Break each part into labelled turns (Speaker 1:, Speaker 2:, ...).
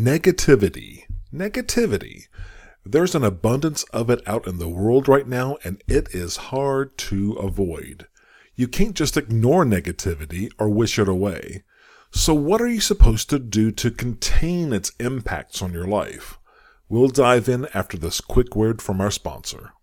Speaker 1: Negativity. Negativity. There's an abundance of it out in the world right now, and it is hard to avoid. You can't just ignore negativity or wish it away. So, what are you supposed to do to contain its impacts on your life? We'll dive in after this quick word from our sponsor.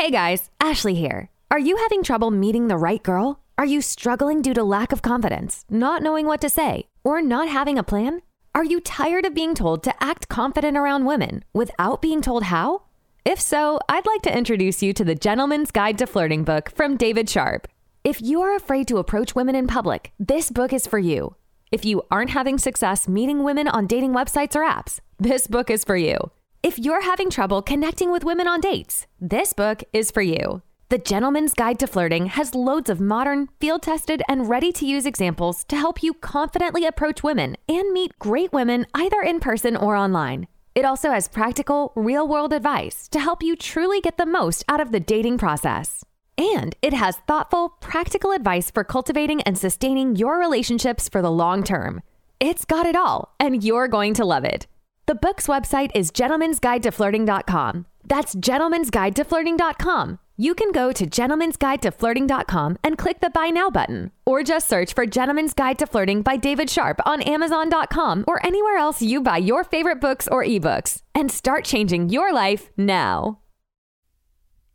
Speaker 2: Hey guys, Ashley here. Are you having trouble meeting the right girl? Are you struggling due to lack of confidence, not knowing what to say, or not having a plan? Are you tired of being told to act confident around women without being told how? If so, I'd like to introduce you to the Gentleman's Guide to Flirting book from David Sharp. If you are afraid to approach women in public, this book is for you. If you aren't having success meeting women on dating websites or apps, this book is for you. If you're having trouble connecting with women on dates, this book is for you. The Gentleman's Guide to Flirting has loads of modern, field tested, and ready to use examples to help you confidently approach women and meet great women either in person or online. It also has practical, real world advice to help you truly get the most out of the dating process. And it has thoughtful, practical advice for cultivating and sustaining your relationships for the long term. It's got it all, and you're going to love it. The book's website is gentlemansguidetoflirting.com. That's gentlemansguidetoflirting.com. You can go to gentlemansguidetoflirting.com and click the Buy Now button, or just search for Gentleman's Guide to Flirting by David Sharp on Amazon.com or anywhere else you buy your favorite books or ebooks, and start changing your life now.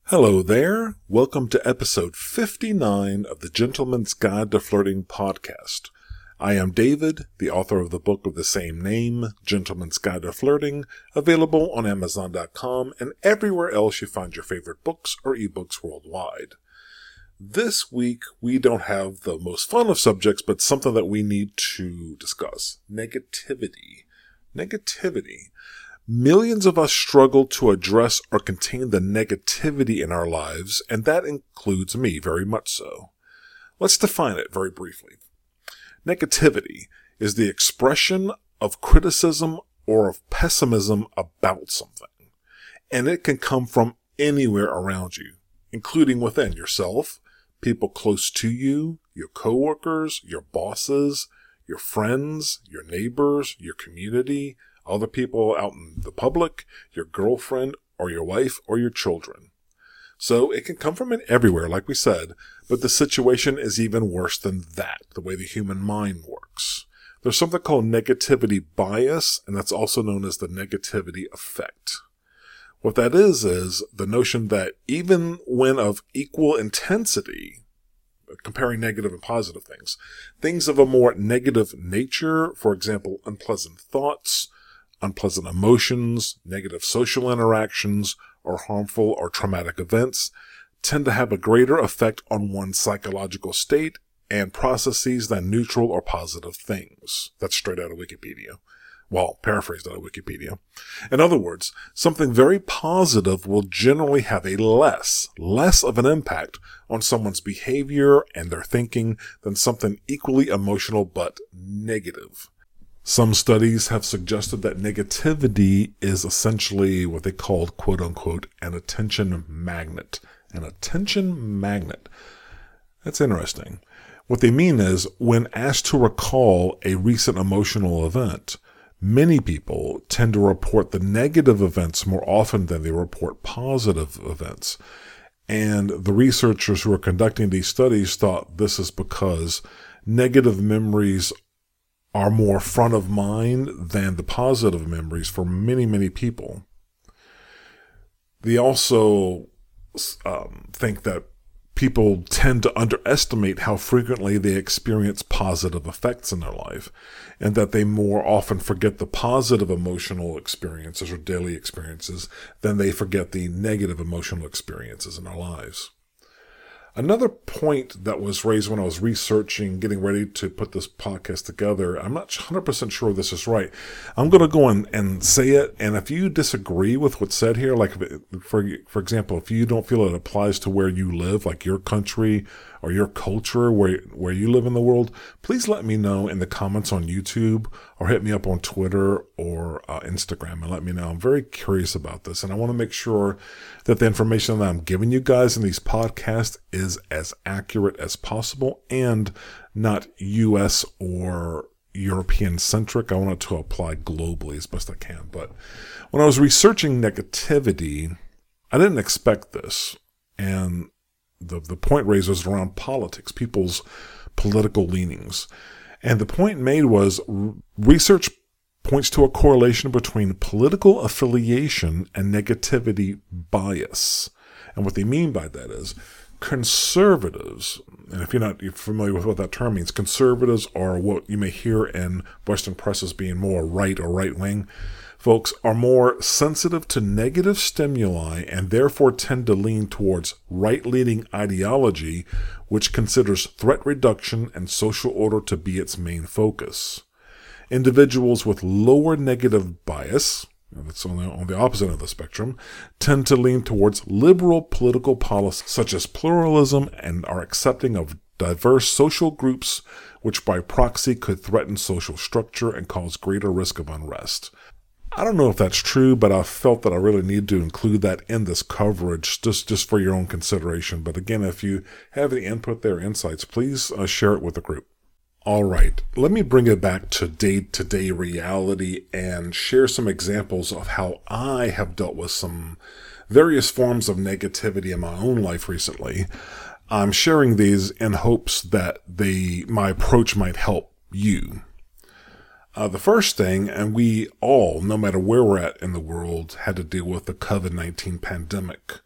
Speaker 1: Hello there. Welcome to episode 59 of the Gentleman's Guide to Flirting podcast. I am David, the author of the book of the same name, Gentleman's Guide to Flirting, available on Amazon.com and everywhere else you find your favorite books or ebooks worldwide. This week, we don't have the most fun of subjects, but something that we need to discuss negativity. Negativity. Millions of us struggle to address or contain the negativity in our lives, and that includes me very much so. Let's define it very briefly. Negativity is the expression of criticism or of pessimism about something. And it can come from anywhere around you, including within yourself, people close to you, your coworkers, your bosses, your friends, your neighbors, your community, other people out in the public, your girlfriend or your wife or your children. So it can come from everywhere, like we said, but the situation is even worse than that, the way the human mind works. There's something called negativity bias, and that's also known as the negativity effect. What that is, is the notion that even when of equal intensity, comparing negative and positive things, things of a more negative nature, for example, unpleasant thoughts, unpleasant emotions, negative social interactions, or harmful or traumatic events tend to have a greater effect on one's psychological state and processes than neutral or positive things. That's straight out of Wikipedia. Well, paraphrased out of Wikipedia. In other words, something very positive will generally have a less, less of an impact on someone's behavior and their thinking than something equally emotional but negative. Some studies have suggested that negativity is essentially what they called quote unquote an attention magnet. An attention magnet. That's interesting. What they mean is when asked to recall a recent emotional event, many people tend to report the negative events more often than they report positive events. And the researchers who are conducting these studies thought this is because negative memories are more front of mind than the positive memories for many, many people. They also um, think that people tend to underestimate how frequently they experience positive effects in their life and that they more often forget the positive emotional experiences or daily experiences than they forget the negative emotional experiences in their lives. Another point that was raised when I was researching, getting ready to put this podcast together, I'm not 100% sure this is right. I'm going to go and, and say it. And if you disagree with what's said here, like for, for example, if you don't feel it applies to where you live, like your country or your culture where, where you live in the world, please let me know in the comments on YouTube or hit me up on Twitter or uh, Instagram and let me know. I'm very curious about this and I want to make sure that the information that I'm giving you guys in these podcasts is as accurate as possible and not US or European centric. I want it to apply globally as best I can. But when I was researching negativity, I didn't expect this. And the, the point raised was around politics, people's political leanings. And the point made was research points to a correlation between political affiliation and negativity bias. And what they mean by that is conservatives, and if you're not familiar with what that term means, conservatives are what you may hear in Western press as being more right or right wing. Folks are more sensitive to negative stimuli and therefore tend to lean towards right leaning ideology, which considers threat reduction and social order to be its main focus. Individuals with lower negative bias, that's on the, on the opposite of the spectrum, tend to lean towards liberal political policies such as pluralism and are accepting of diverse social groups, which by proxy could threaten social structure and cause greater risk of unrest. I don't know if that's true, but I felt that I really need to include that in this coverage just, just for your own consideration. But again, if you have any input there, insights, please uh, share it with the group. All right, let me bring it back to day to day reality and share some examples of how I have dealt with some various forms of negativity in my own life recently. I'm sharing these in hopes that they, my approach might help you. Uh, the first thing, and we all, no matter where we're at in the world, had to deal with the COVID 19 pandemic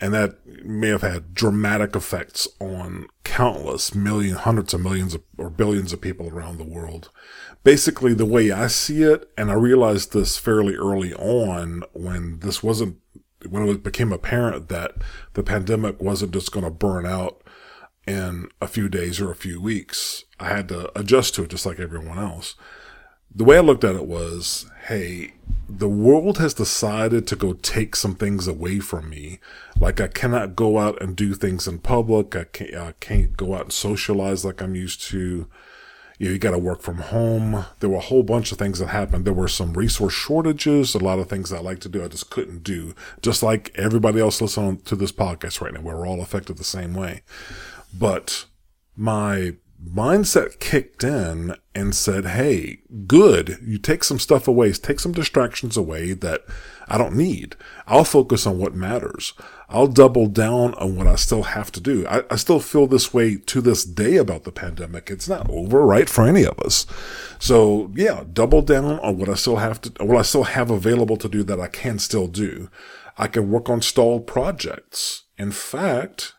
Speaker 1: and that may have had dramatic effects on countless million, hundreds of millions of, or billions of people around the world. Basically, the way I see it, and I realized this fairly early on when this wasn't, when it became apparent that the pandemic wasn't just going to burn out in a few days or a few weeks. I had to adjust to it just like everyone else. The way I looked at it was, hey, the world has decided to go take some things away from me. Like I cannot go out and do things in public. I can't, I can't go out and socialize like I'm used to. You know, you got to work from home. There were a whole bunch of things that happened. There were some resource shortages. A lot of things I like to do, I just couldn't do. Just like everybody else listening to this podcast right now, we're all affected the same way. But my mindset kicked in and said, Hey, good. You take some stuff away, take some distractions away that I don't need. I'll focus on what matters. I'll double down on what I still have to do. I, I still feel this way to this day about the pandemic. It's not over, right? For any of us. So yeah, double down on what I still have to, what I still have available to do that I can still do. I can work on stalled projects. In fact,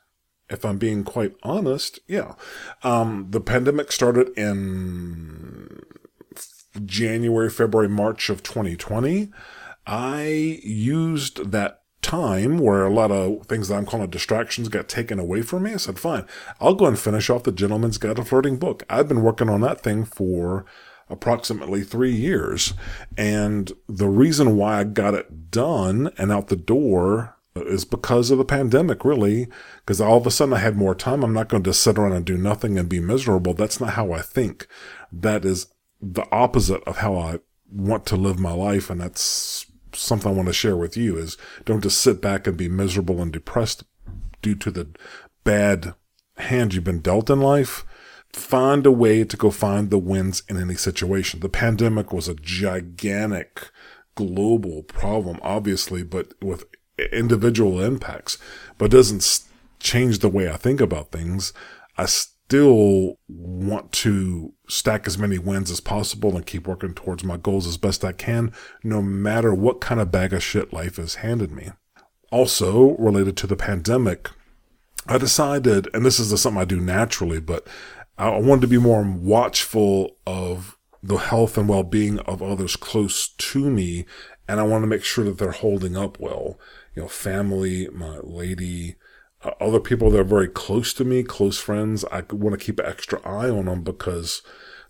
Speaker 1: if I'm being quite honest, yeah. Um, the pandemic started in January, February, March of 2020. I used that time where a lot of things that I'm calling distractions got taken away from me. I said, fine, I'll go and finish off the Gentleman's Guide to Flirting book. I've been working on that thing for approximately three years. And the reason why I got it done and out the door is because of the pandemic, really. Because all of a sudden I had more time. I'm not going to sit around and do nothing and be miserable. That's not how I think. That is the opposite of how I want to live my life. And that's something I want to share with you is don't just sit back and be miserable and depressed due to the bad hand you've been dealt in life. Find a way to go find the wins in any situation. The pandemic was a gigantic global problem, obviously, but with individual impacts, but doesn't change the way I think about things. I still want to stack as many wins as possible and keep working towards my goals as best I can, no matter what kind of bag of shit life has handed me. Also, related to the pandemic, I decided, and this is something I do naturally, but I wanted to be more watchful of the health and well-being of others close to me, and I want to make sure that they're holding up well you know, family, my lady, uh, other people that are very close to me, close friends. I want to keep an extra eye on them because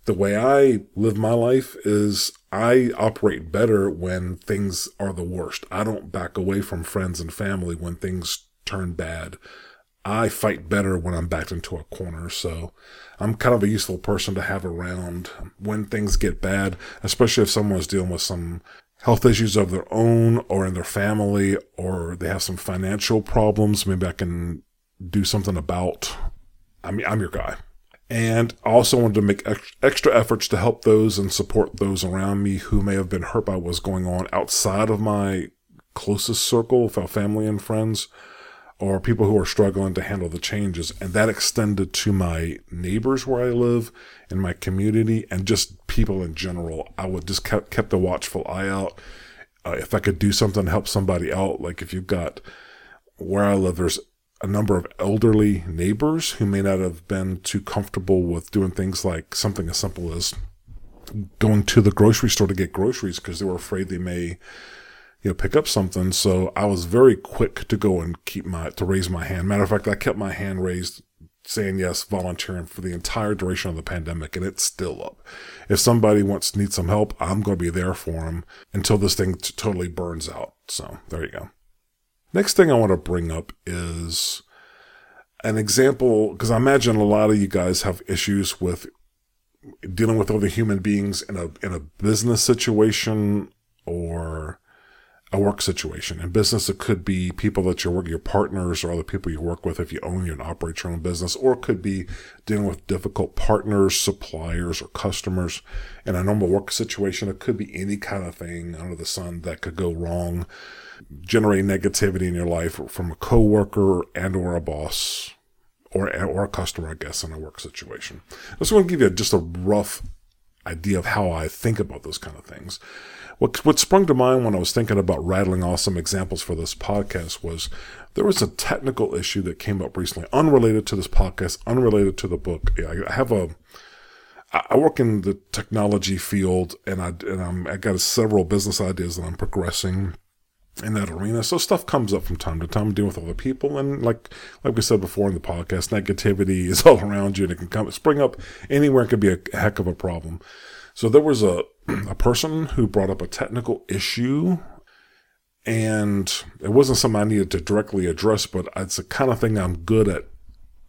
Speaker 1: the way I live my life is I operate better when things are the worst. I don't back away from friends and family when things turn bad. I fight better when I'm backed into a corner. So I'm kind of a useful person to have around when things get bad, especially if someone's dealing with some health issues of their own or in their family, or they have some financial problems. Maybe I can do something about. I mean, I'm your guy. And I also wanted to make extra efforts to help those and support those around me who may have been hurt by what's going on outside of my closest circle, family and friends, or people who are struggling to handle the changes. And that extended to my neighbors where I live, in my community, and just people in general. I would just kept, kept a watchful eye out. Uh, if I could do something to help somebody out, like if you've got where I live, there's a number of elderly neighbors who may not have been too comfortable with doing things like something as simple as going to the grocery store to get groceries because they were afraid they may you know pick up something. So i was very quick to go and keep my to raise my hand. Matter of fact i kept my hand raised saying yes volunteering for the entire duration of the pandemic and it's still up. If somebody wants needs some help i'm going to be there for them until this thing t- totally burns out. So there you go. Next thing I want to bring up is an example, because I imagine a lot of you guys have issues with dealing with other human beings in a in a business situation or a work situation. In business, it could be people that you're working, your partners or other people you work with if you own and operate your own business, or it could be dealing with difficult partners, suppliers, or customers. In a normal work situation, it could be any kind of thing under the sun that could go wrong generate negativity in your life from a coworker and or a boss or or a customer, I guess, in a work situation. I just want to give you just a rough idea of how I think about those kind of things. What what sprung to mind when I was thinking about rattling off some examples for this podcast was there was a technical issue that came up recently, unrelated to this podcast, unrelated to the book. I have a I work in the technology field, and I and I'm, I got several business ideas that I'm progressing in that arena. So stuff comes up from time to time, dealing with other people, and like like we said before in the podcast, negativity is all around you, and it can come spring up anywhere. It could be a heck of a problem. So there was a a person who brought up a technical issue, and it wasn't something I needed to directly address, but it's the kind of thing I'm good at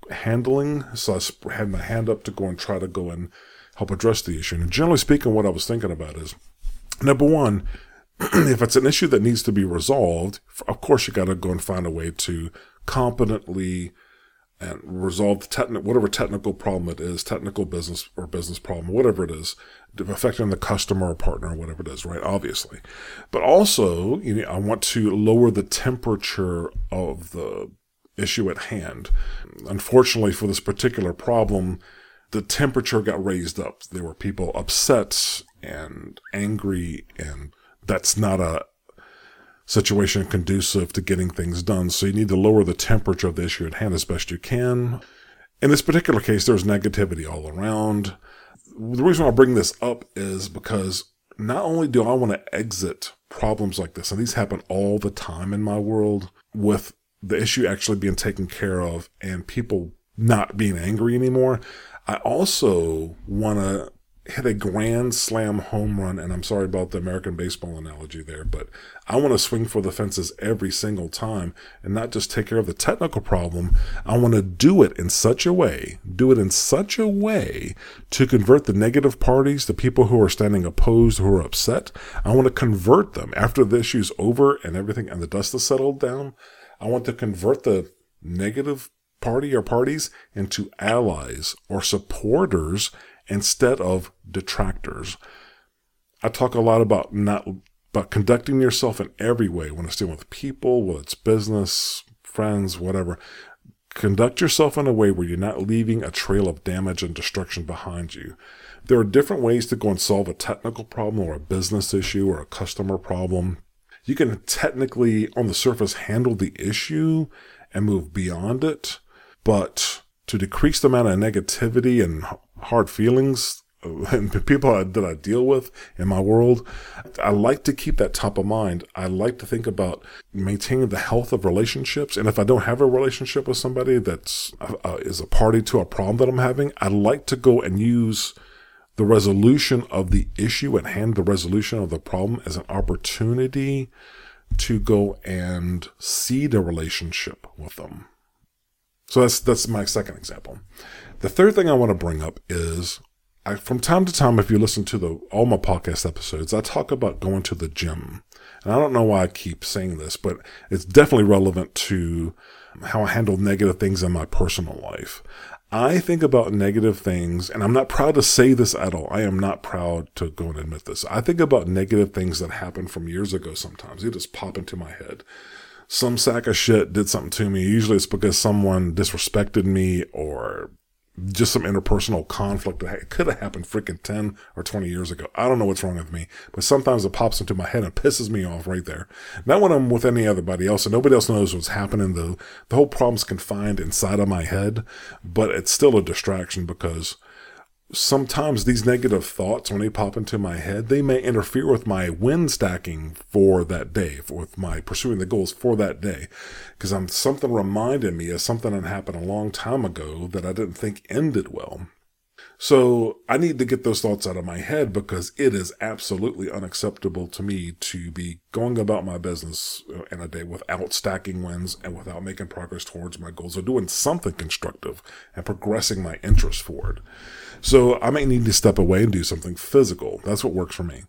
Speaker 1: handling. So I had my hand up to go and try to go and help address the issue. And generally speaking, what I was thinking about is number one if it's an issue that needs to be resolved, of course you got to go and find a way to competently and resolve the technical, whatever technical problem it is, technical business or business problem, whatever it is, affecting the customer or partner or whatever it is, right? Obviously. But also, you know, I want to lower the temperature of the issue at hand. Unfortunately for this particular problem, the temperature got raised up. There were people upset and angry and that's not a situation conducive to getting things done. So you need to lower the temperature of the issue at hand as best you can. In this particular case, there's negativity all around. The reason I bring this up is because not only do I want to exit problems like this, and these happen all the time in my world, with the issue actually being taken care of and people not being angry anymore, I also want to hit a grand slam home run, and I'm sorry about the American baseball analogy there, but I want to swing for the fences every single time and not just take care of the technical problem. I want to do it in such a way, do it in such a way to convert the negative parties, the people who are standing opposed, who are upset. I want to convert them after the issue's over and everything and the dust has settled down. I want to convert the negative party or parties into allies or supporters instead of detractors. I talk a lot about not about conducting yourself in every way when it's dealing with people, whether it's business, friends, whatever. Conduct yourself in a way where you're not leaving a trail of damage and destruction behind you. There are different ways to go and solve a technical problem or a business issue or a customer problem. You can technically, on the surface, handle the issue and move beyond it, but to decrease the amount of negativity and hard feelings and people that I deal with in my world, I like to keep that top of mind. I like to think about maintaining the health of relationships. And if I don't have a relationship with somebody that's uh, uh is a party to a problem that I'm having, I like to go and use the resolution of the issue at hand, the resolution of the problem as an opportunity to go and seed a relationship with them. So that's that's my second example. The third thing I want to bring up is I, from time to time, if you listen to the all my podcast episodes, I talk about going to the gym. And I don't know why I keep saying this, but it's definitely relevant to how I handle negative things in my personal life. I think about negative things, and I'm not proud to say this at all. I am not proud to go and admit this. I think about negative things that happened from years ago sometimes. They just pop into my head. Some sack of shit did something to me. Usually it's because someone disrespected me or just some interpersonal conflict that could have happened freaking 10 or 20 years ago. I don't know what's wrong with me, but sometimes it pops into my head and pisses me off right there. Not when I'm with any other else and nobody else knows what's happening. The, the whole problem's confined inside of my head, but it's still a distraction because sometimes these negative thoughts, when they pop into my head, they may interfere with my win stacking for that day, with my pursuing the goals for that day. Because I'm something reminded me of something that happened a long time ago that I didn't think ended well. So I need to get those thoughts out of my head because it is absolutely unacceptable to me to be going about my business uh, in a day without stacking wins and without making progress towards my goals or doing something constructive and progressing my interest forward. So I may need to step away and do something physical. That's what works for me.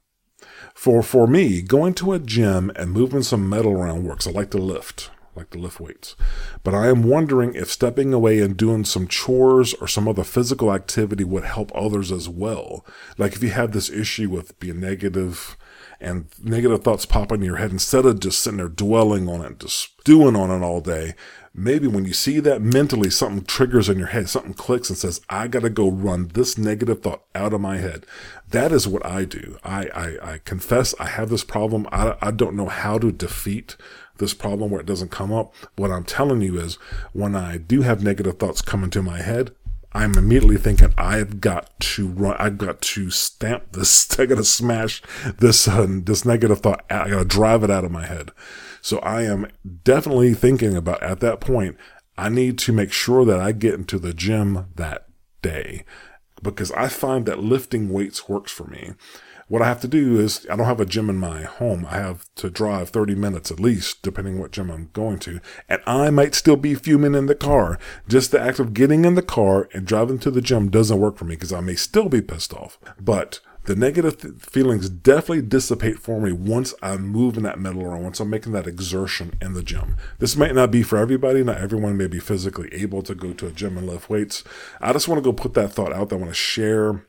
Speaker 1: For, for me, going to a gym and moving some metal around works. I like to lift like to lift weights. But I am wondering if stepping away and doing some chores or some other physical activity would help others as well. Like if you have this issue with being negative and negative thoughts pop in your head, instead of just sitting there dwelling on it, just stewing on it all day, maybe when you see that mentally something triggers in your head, something clicks and says, I got to go run this negative thought out of my head. That is what I do. I, I, I confess I have this problem. I, I don't know how to defeat this problem where it doesn't come up. What I'm telling you is when I do have negative thoughts come into my head, I'm immediately thinking I've got to run. I've got to stamp this. I got to smash this uh, this negative thought. I got to drive it out of my head. So I am definitely thinking about at that point. I need to make sure that I get into the gym that day because I find that lifting weights works for me. What I have to do is I don't have a gym in my home. I have to drive 30 minutes at least, depending what gym I'm going to. And I might still be fuming in the car. Just the act of getting in the car and driving to the gym doesn't work for me because I may still be pissed off. But the negative th- feelings definitely dissipate for me once I'm moving that metal around, once I'm making that exertion in the gym. This might not be for everybody. Not everyone may be physically able to go to a gym and lift weights. I just want to go put that thought out there. I want to share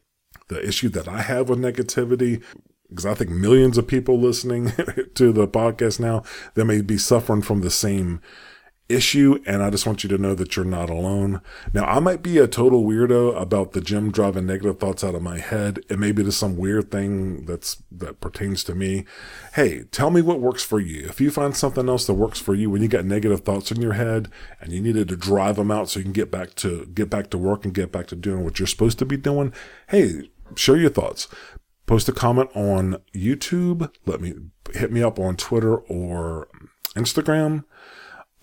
Speaker 1: the issue that I have with negativity, because I think millions of people listening to the podcast now, they may be suffering from the same issue. And I just want you to know that you're not alone. Now, I might be a total weirdo about the gym driving negative thoughts out of my head. It may be just some weird thing that's, that pertains to me. Hey, tell me what works for you. If you find something else that works for you when you got negative thoughts in your head and you needed to drive them out so you can get back to, get back to work and get back to doing what you're supposed to be doing. Hey, share your thoughts. Post a comment on YouTube. Let me hit me up on Twitter or Instagram.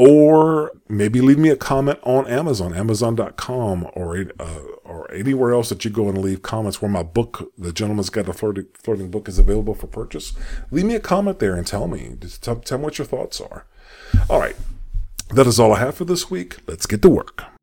Speaker 1: Or maybe leave me a comment on Amazon, Amazon.com, or uh, or anywhere else that you go and leave comments where my book, The Gentleman's Guide to Flirting, Flirting Book, is available for purchase. Leave me a comment there and tell me. Just tell, tell me what your thoughts are. All right. That is all I have for this week. Let's get to work.